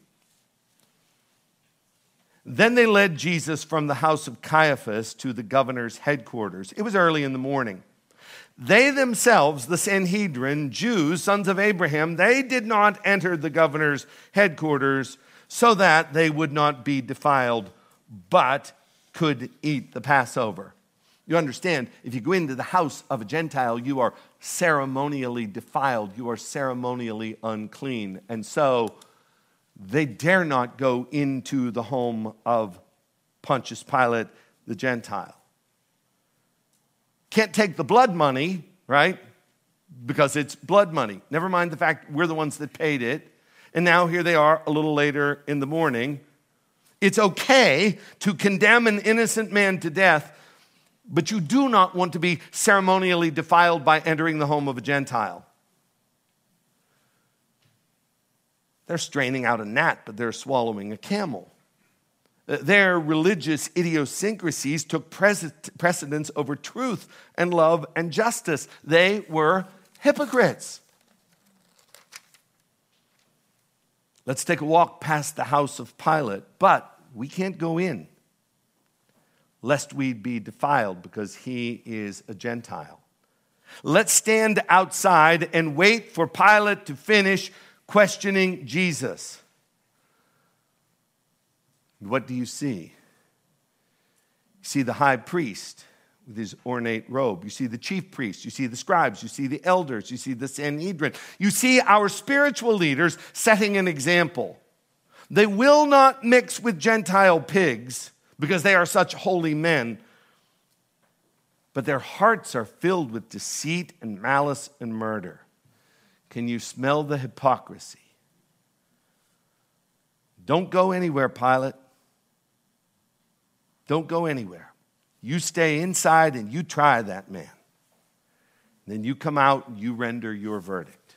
Then they led Jesus from the house of Caiaphas to the governor's headquarters. It was early in the morning. They themselves, the Sanhedrin, Jews, sons of Abraham, they did not enter the governor's headquarters so that they would not be defiled, but could eat the Passover. You understand, if you go into the house of a Gentile, you are ceremonially defiled, you are ceremonially unclean. And so they dare not go into the home of Pontius Pilate, the Gentile. Can't take the blood money, right? Because it's blood money. Never mind the fact we're the ones that paid it. And now here they are a little later in the morning. It's okay to condemn an innocent man to death, but you do not want to be ceremonially defiled by entering the home of a Gentile. They're straining out a gnat, but they're swallowing a camel. Uh, their religious idiosyncrasies took precedence over truth and love and justice. They were hypocrites. Let's take a walk past the house of Pilate, but we can't go in lest we be defiled because he is a Gentile. Let's stand outside and wait for Pilate to finish questioning Jesus. What do you see? You see the high priest with his ornate robe. You see the chief priests. You see the scribes. You see the elders. You see the Sanhedrin. You see our spiritual leaders setting an example. They will not mix with Gentile pigs because they are such holy men, but their hearts are filled with deceit and malice and murder. Can you smell the hypocrisy? Don't go anywhere, Pilate. Don't go anywhere. You stay inside and you try that man. Then you come out and you render your verdict.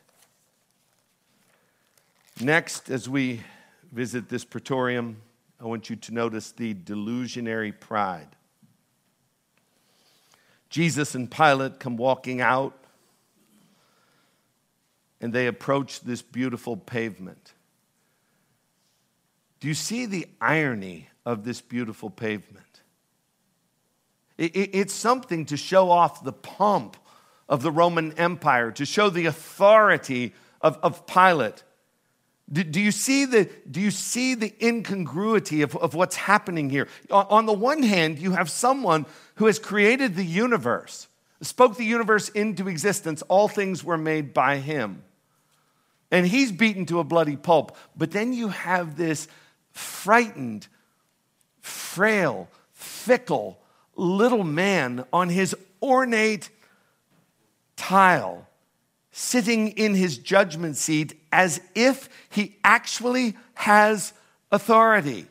Next, as we visit this praetorium, I want you to notice the delusionary pride. Jesus and Pilate come walking out and they approach this beautiful pavement. Do you see the irony of this beautiful pavement? It's something to show off the pomp of the Roman Empire, to show the authority of, of Pilate. Do, do, you see the, do you see the incongruity of, of what's happening here? On the one hand, you have someone who has created the universe, spoke the universe into existence. All things were made by him. And he's beaten to a bloody pulp. But then you have this frightened, frail, fickle, little man on his ornate tile, sitting in his judgment seat as if he actually has authority.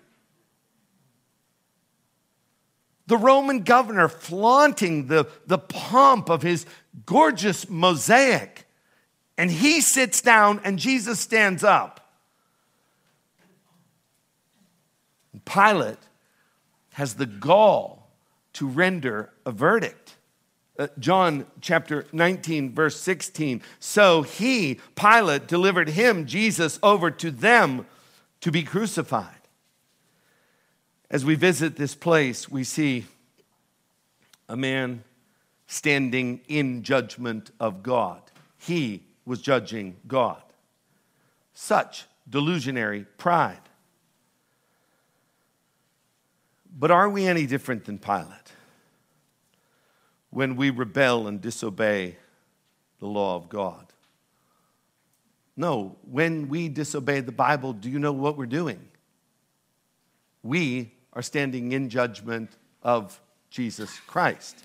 The Roman governor flaunting the, the pomp of his gorgeous mosaic. And he sits down and Jesus stands up. Pilate has the gall to render a verdict. Uh, John chapter 19, verse 16. So he, Pilate, delivered him, Jesus, over to them to be crucified. As we visit this place, we see a man standing in judgment of God. He was judging God. Such delusionary pride. But are we any different than Pilate when we rebel and disobey the law of God? No, when we disobey the Bible, do you know what we're doing? We are standing in judgment of Jesus Christ.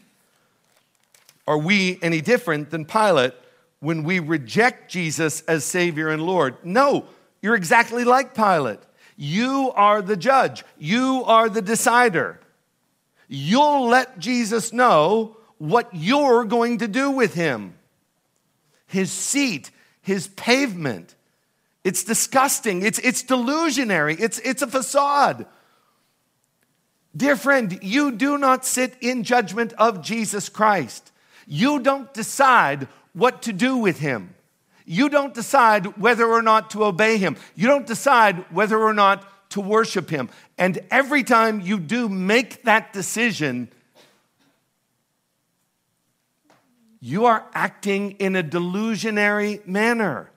Are we any different than Pilate when we reject Jesus as Savior and Lord? No, you're exactly like Pilate. You are the judge, you are the decider. You'll let Jesus know what you're going to do with him. His seat, his pavement. It's disgusting. It's, it's delusionary. It's, it's a facade. Dear friend, you do not sit in judgment of Jesus Christ. You don't decide what to do with him. You don't decide whether or not to obey him. You don't decide whether or not to worship him. And every time you do make that decision, you are acting in a delusionary manner.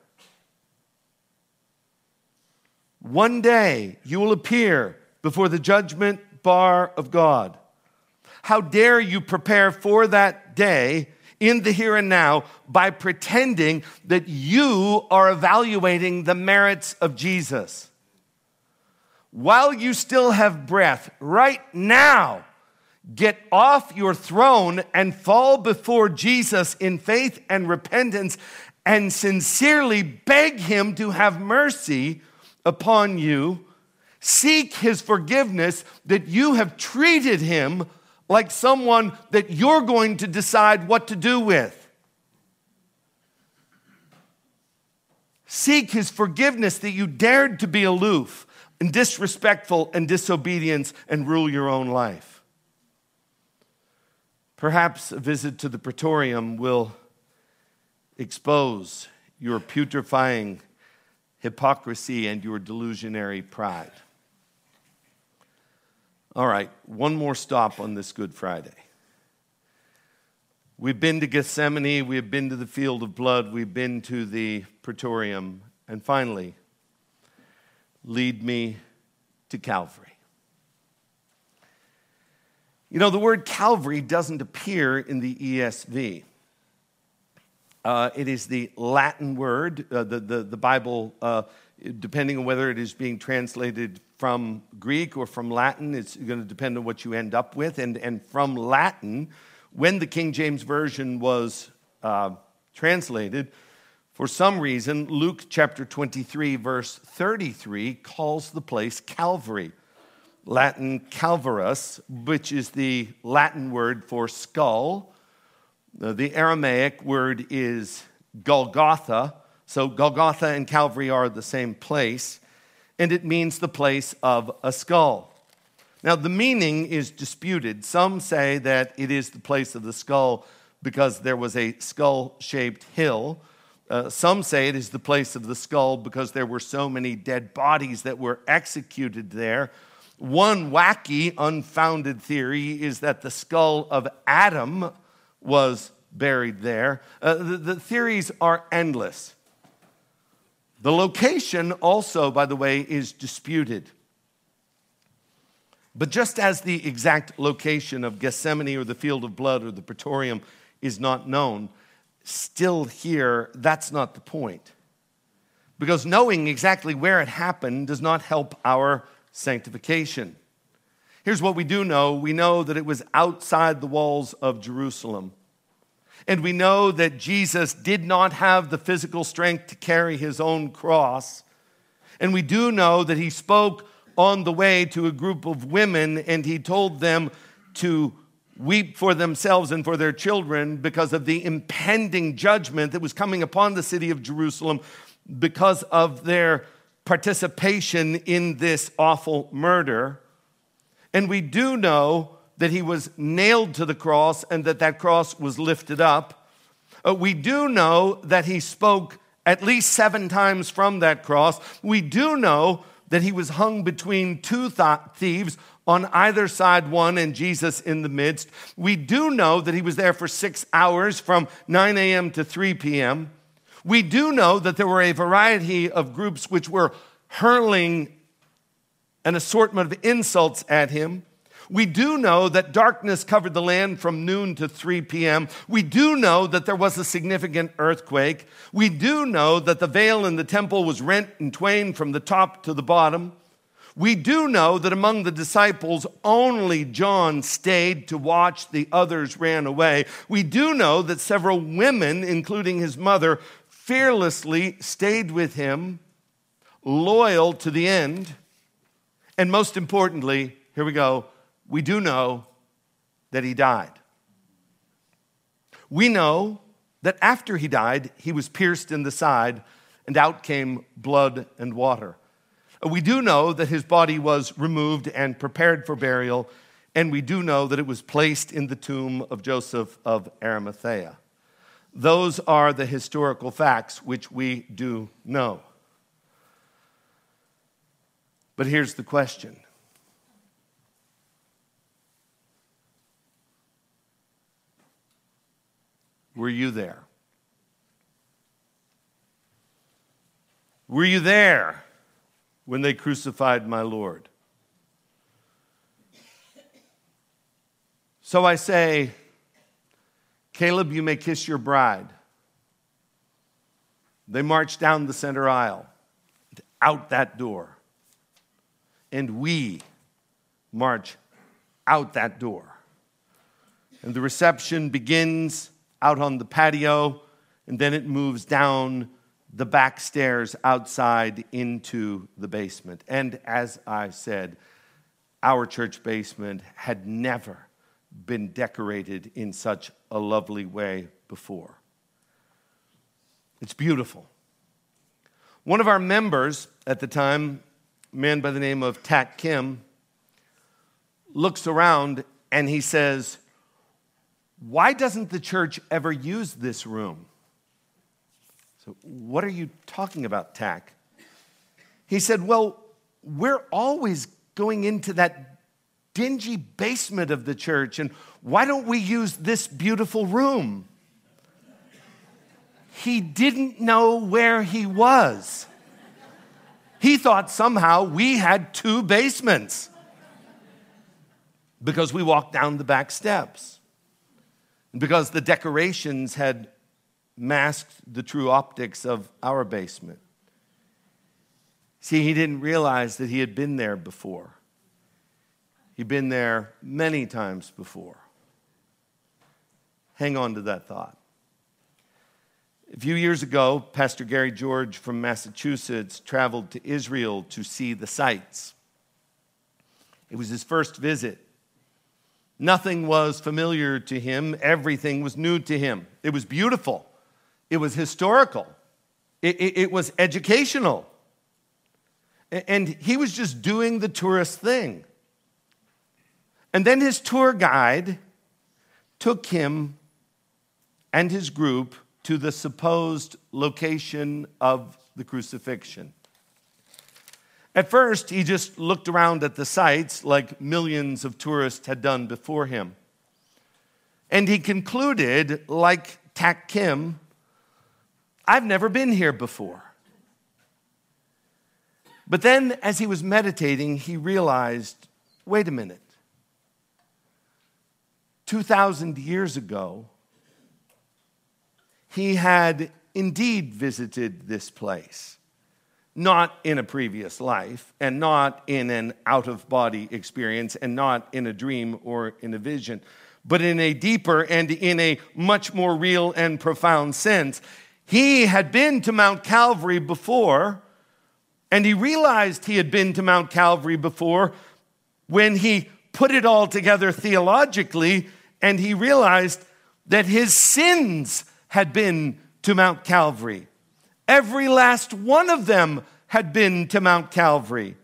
One day you will appear before the judgment bar of God. How dare you prepare for that day in the here and now by pretending that you are evaluating the merits of Jesus? While you still have breath, right now, get off your throne and fall before Jesus in faith and repentance and sincerely beg him to have mercy upon you. Seek his forgiveness that you have treated him like someone that you're going to decide what to do with. Seek his forgiveness that you dared to be aloof and disrespectful and disobedience and rule your own life. Perhaps a visit to the praetorium will expose your putrefying hypocrisy and your delusionary pride. All right, one more stop on this Good Friday. We've been to Gethsemane, we've been to the field of blood, we've been to the praetorium, and finally, lead me to Calvary. You know, the word Calvary doesn't appear in the ESV. Uh, it is the Latin word. Uh, the, the, the Bible, uh, depending on whether it is being translated from Greek or from Latin. It's going to depend on what you end up with. And, and from Latin, when the King James Version was uh, translated, for some reason, Luke chapter 23, verse 33, calls the place Calvary. Latin calvarus, which is the Latin word for skull. The Aramaic word is Golgotha. So Golgotha and Calvary are the same place and it means the place of a skull. Now, the meaning is disputed. Some say that it is the place of the skull because there was a skull shaped hill. Uh, some say it is the place of the skull because there were so many dead bodies that were executed there. One wacky, unfounded theory is that the skull of Adam was buried there. Uh, the, the theories are endless. The location also, by the way, is disputed. But just as the exact location of Gethsemane or the field of blood or the praetorium is not known, still here, that's not the point. Because knowing exactly where it happened does not help our sanctification. Here's what we do know we know that it was outside the walls of Jerusalem. And we know that Jesus did not have the physical strength to carry his own cross. And we do know that he spoke on the way to a group of women and he told them to weep for themselves and for their children because of the impending judgment that was coming upon the city of Jerusalem because of their participation in this awful murder. And we do know that he was nailed to the cross and that that cross was lifted up. Uh, we do know that he spoke at least seven times from that cross. We do know that he was hung between two th- thieves on either side, one and Jesus in the midst. We do know that he was there for six hours from 9 a.m. to 3 p.m. We do know that there were a variety of groups which were hurling an assortment of insults at him. We do know that darkness covered the land from noon to 3 p.m. We do know that there was a significant earthquake. We do know that the veil in the temple was rent in twain from the top to the bottom. We do know that among the disciples, only John stayed to watch, the others ran away. We do know that several women, including his mother, fearlessly stayed with him, loyal to the end. And most importantly, here we go, we do know that he died. We know that after he died, he was pierced in the side, and out came blood and water. We do know that his body was removed and prepared for burial, and we do know that it was placed in the tomb of Joseph of Arimathea. Those are the historical facts which we do know. But here's the question Were you there? Were you there when they crucified my Lord. So I say, Caleb, you may kiss your bride. They march down the center aisle, out that door. And we march out that door. And the reception begins out on the patio, and then it moves down the back stairs outside into the basement. And as I said, our church basement had never been decorated in such a lovely way before. It's beautiful. One of our members at the time, a man by the name of Tak Kim, looks around and he says, Why doesn't the church ever use this room? So, what are you talking about, Tak? He said, Well, we're always going into that dingy basement of the church, and why don't we use this beautiful room? He didn't know where he was. He thought somehow we had two basements because we walked down the back steps, because the decorations had masked the true optics of our basement. See, he didn't realize that he had been there before. He'd been there many times before. Hang on to that thought. A few years ago, Pastor Gary George from Massachusetts traveled to Israel to see the sights. It was his first visit. Nothing was familiar to him, everything was new to him. It was beautiful, it was historical, it, it, it was educational. And he was just doing the tourist thing. And then his tour guide took him and his group to the supposed location of the crucifixion. At first, he just looked around at the sites like millions of tourists had done before him. And he concluded, like Tak Kim, I've never been here before. But then, as he was meditating, he realized wait a minute. 2,000 years ago, he had indeed visited this place. Not in a previous life, and not in an out of body experience, and not in a dream or in a vision, but in a deeper and in a much more real and profound sense. He had been to Mount Calvary before, and he realized he had been to Mount Calvary before when he put it all together theologically and he realized that his sins had been to Mount Calvary. Every last one of them had been to Mount Calvary.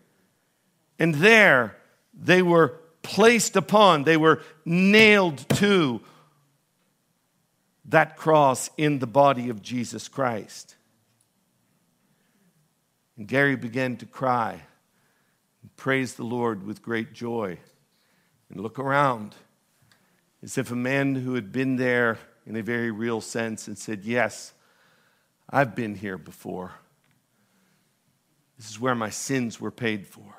And there they were placed upon, they were nailed to that cross in the body of Jesus Christ. And Gary began to cry and praise the Lord with great joy and look around as if a man who had been there in a very real sense and said, Yes, I've been here before. This is where my sins were paid for.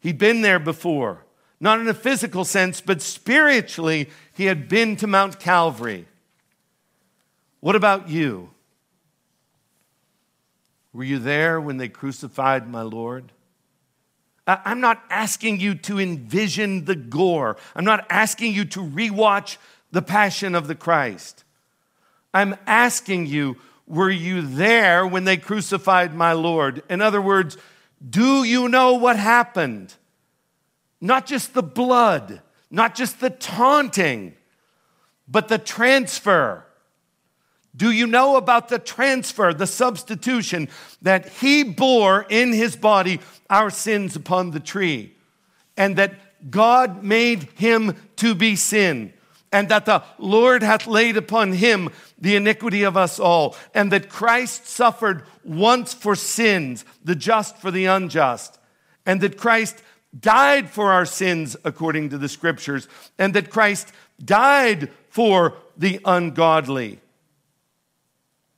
He'd been there before, not in a physical sense, but spiritually, he had been to Mount Calvary. What about you? Were you there when they crucified my Lord? I'm not asking you to envision the gore. I'm not asking you to rewatch the passion of the Christ. I'm asking you, were you there when they crucified my Lord? In other words, do you know what happened? Not just the blood, not just the taunting, but the transfer. Do you know about the transfer, the substitution that he bore in his body our sins upon the tree? And that God made him to be sin, and that the Lord hath laid upon him the iniquity of us all, and that Christ suffered once for sins, the just for the unjust, and that Christ died for our sins according to the scriptures, and that Christ died for the ungodly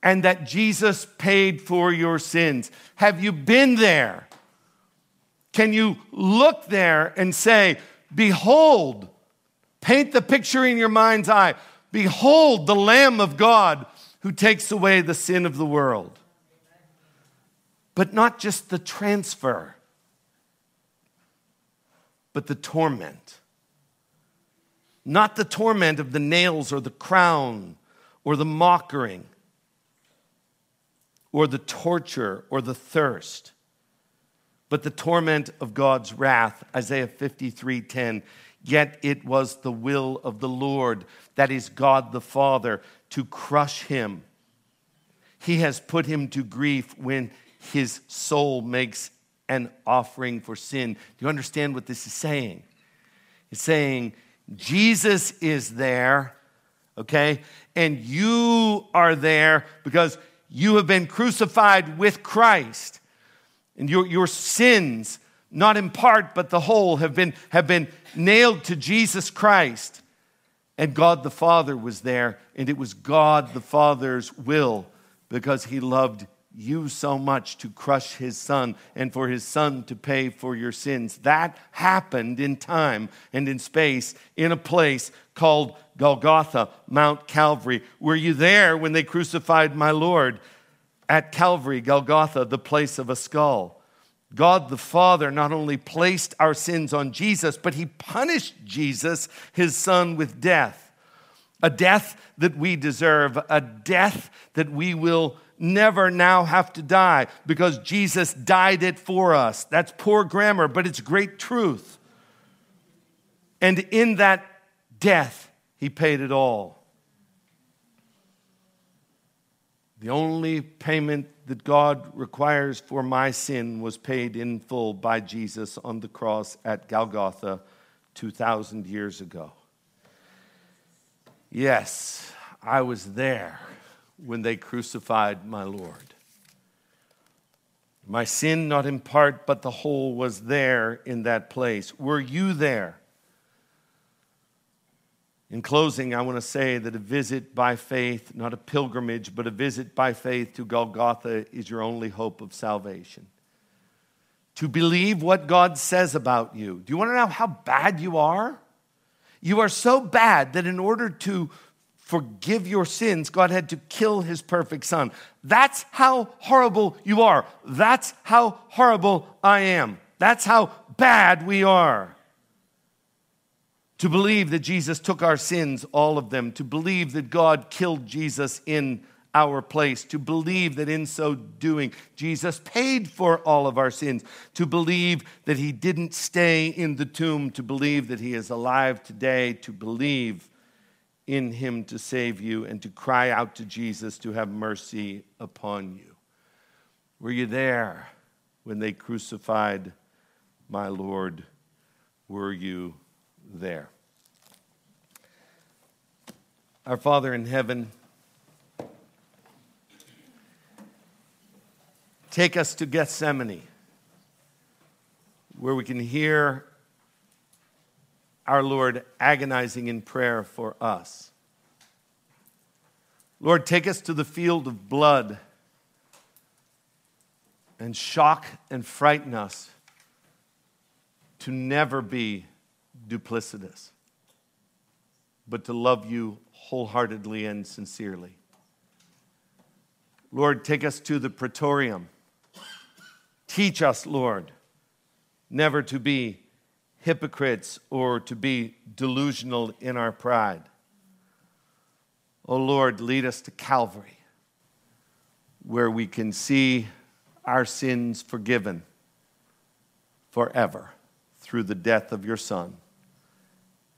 and that Jesus paid for your sins. Have you been there? Can you look there and say, Behold, paint the picture in your mind's eye. Behold, the Lamb of God who takes away the sin of the world. But not just the transfer, but the torment. Not the torment of the nails or the crown or the mocking or the torture or the thirst, but the torment of God's wrath. Isaiah 53:10. Yet it was the will of the Lord, that is God the Father, to crush him. He has put him to grief when his soul makes an offering for sin. Do you understand what this is saying? It's saying Jesus is there, okay? And you are there because you have been crucified with Christ. And your, your sins, not in part but the whole, have been, have been nailed to Jesus Christ. And God the Father was there, and it was God the Father's will because he loved you so much to crush his son and for his son to pay for your sins. That happened in time and in space in a place called Golgotha, Mount Calvary. Were you there when they crucified my Lord? At Calvary, Golgotha, the place of a skull. God the Father not only placed our sins on Jesus, but he punished Jesus, his son, with death. A death that we deserve, a death that we will never now have to die because Jesus died it for us. That's poor grammar, but it's great truth. And in that death, he paid it all. The only payment that God requires for my sin was paid in full by Jesus on the cross at Golgotha 2,000 years ago. Yes, I was there when they crucified my Lord. My sin, not in part, but the whole, was there in that place. Were you there? In closing, I want to say that a visit by faith, not a pilgrimage, but a visit by faith to Golgotha is your only hope of salvation. To believe what God says about you. Do you want to know how bad you are? You are so bad that in order to forgive your sins, God had to kill his perfect son. That's how horrible you are. That's how horrible I am. That's how bad we are. To believe that Jesus took our sins, all of them, to believe that God killed Jesus in our place, to believe that in so doing, Jesus paid for all of our sins, to believe that he didn't stay in the tomb, to believe that he is alive today, to believe in him to save you and to cry out to Jesus to have mercy upon you. Were you there when they crucified my Lord? Were you there? Our Father in heaven, take us to Gethsemane, where we can hear our Lord agonizing in prayer for us. Lord, take us to the field of blood and shock and frighten us to never be duplicitous, but to love you wholeheartedly and sincerely. Lord, take us to the praetorium. Teach us, Lord, never to be hypocrites or to be delusional in our pride. Oh Lord, lead us to Calvary, where we can see our sins forgiven forever through the death of your Son.